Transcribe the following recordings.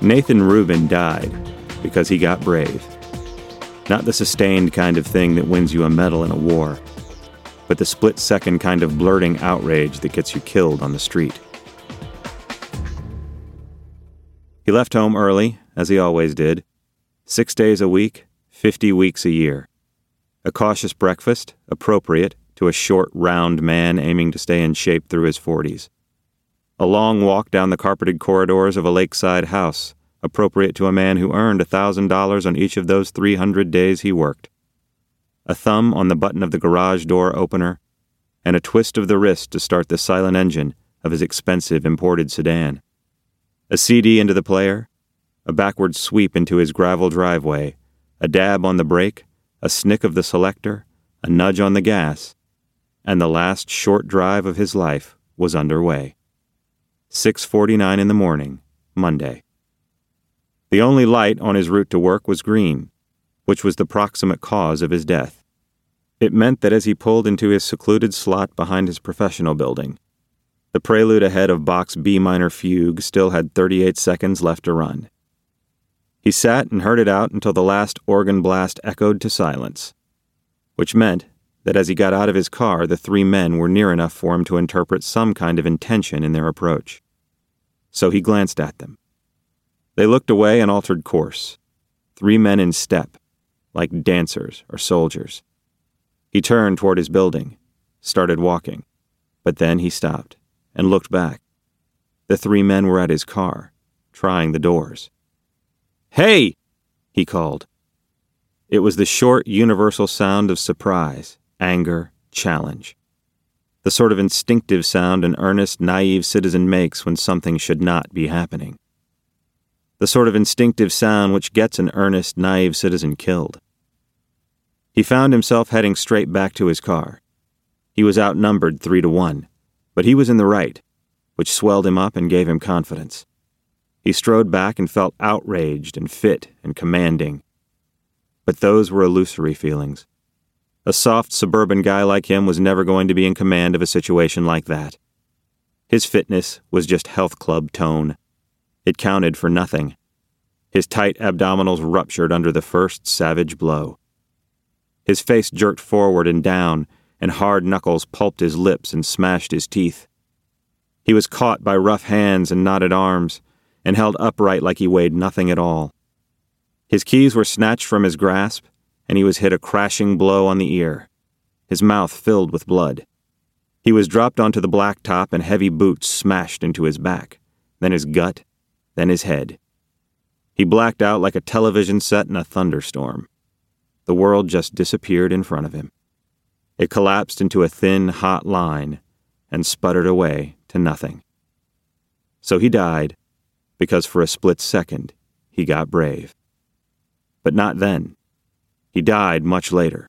Nathan Rubin died because he got brave. Not the sustained kind of thing that wins you a medal in a war, but the split second kind of blurting outrage that gets you killed on the street. He left home early, as he always did, six days a week, 50 weeks a year. A cautious breakfast, appropriate to a short, round man aiming to stay in shape through his 40s. A long walk down the carpeted corridors of a lakeside house, appropriate to a man who earned a $1,000 on each of those 300 days he worked. A thumb on the button of the garage door opener, and a twist of the wrist to start the silent engine of his expensive imported sedan. A CD into the player, a backward sweep into his gravel driveway, a dab on the brake, a snick of the selector, a nudge on the gas, and the last short drive of his life was underway. 6:49 in the morning, Monday. The only light on his route to work was green, which was the proximate cause of his death. It meant that as he pulled into his secluded slot behind his professional building, the prelude ahead of Bach's B minor fugue still had 38 seconds left to run. He sat and heard it out until the last organ blast echoed to silence, which meant that as he got out of his car, the three men were near enough for him to interpret some kind of intention in their approach so he glanced at them. They looked away and altered course, three men in step, like dancers or soldiers. He turned toward his building, started walking, but then he stopped and looked back. The three men were at his car, trying the doors. Hey! he called. It was the short, universal sound of surprise, anger, challenge the sort of instinctive sound an earnest, naive citizen makes when something should not be happening. The sort of instinctive sound which gets an earnest, naive citizen killed. He found himself heading straight back to his car. He was outnumbered three to one, but he was in the right, which swelled him up and gave him confidence. He strode back and felt outraged and fit and commanding. But those were illusory feelings. A soft suburban guy like him was never going to be in command of a situation like that. His fitness was just health club tone. It counted for nothing. His tight abdominals ruptured under the first savage blow. His face jerked forward and down, and hard knuckles pulped his lips and smashed his teeth. He was caught by rough hands and knotted arms, and held upright like he weighed nothing at all. His keys were snatched from his grasp, and he was hit a crashing blow on the ear. His mouth filled with blood. He was dropped onto the blacktop and heavy boots smashed into his back, then his gut, then his head. He blacked out like a television set in a thunderstorm. The world just disappeared in front of him. It collapsed into a thin, hot line and sputtered away to nothing. So he died because for a split second he got brave. But not then. He died much later,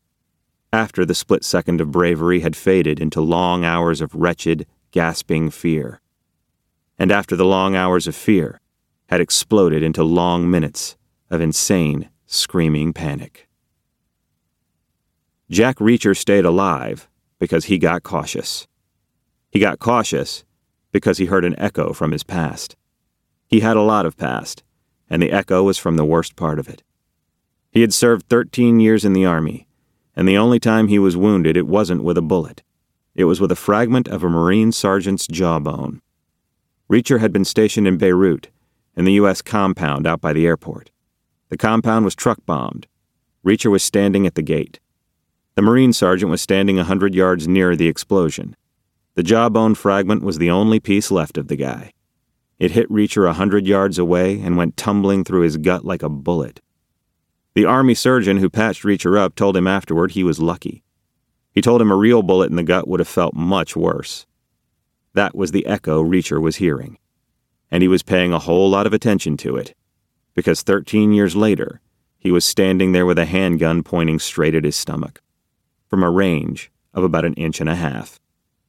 after the split second of bravery had faded into long hours of wretched, gasping fear. And after the long hours of fear had exploded into long minutes of insane, screaming panic. Jack Reacher stayed alive because he got cautious. He got cautious because he heard an echo from his past. He had a lot of past, and the echo was from the worst part of it. He had served 13 years in the Army, and the only time he was wounded, it wasn't with a bullet. It was with a fragment of a Marine sergeant's jawbone. Reacher had been stationed in Beirut, in the U.S. compound out by the airport. The compound was truck bombed. Reacher was standing at the gate. The Marine sergeant was standing a hundred yards nearer the explosion. The jawbone fragment was the only piece left of the guy. It hit Reacher a hundred yards away and went tumbling through his gut like a bullet. The Army surgeon who patched Reacher up told him afterward he was lucky. He told him a real bullet in the gut would have felt much worse. That was the echo Reacher was hearing. And he was paying a whole lot of attention to it, because 13 years later, he was standing there with a handgun pointing straight at his stomach, from a range of about an inch and a half.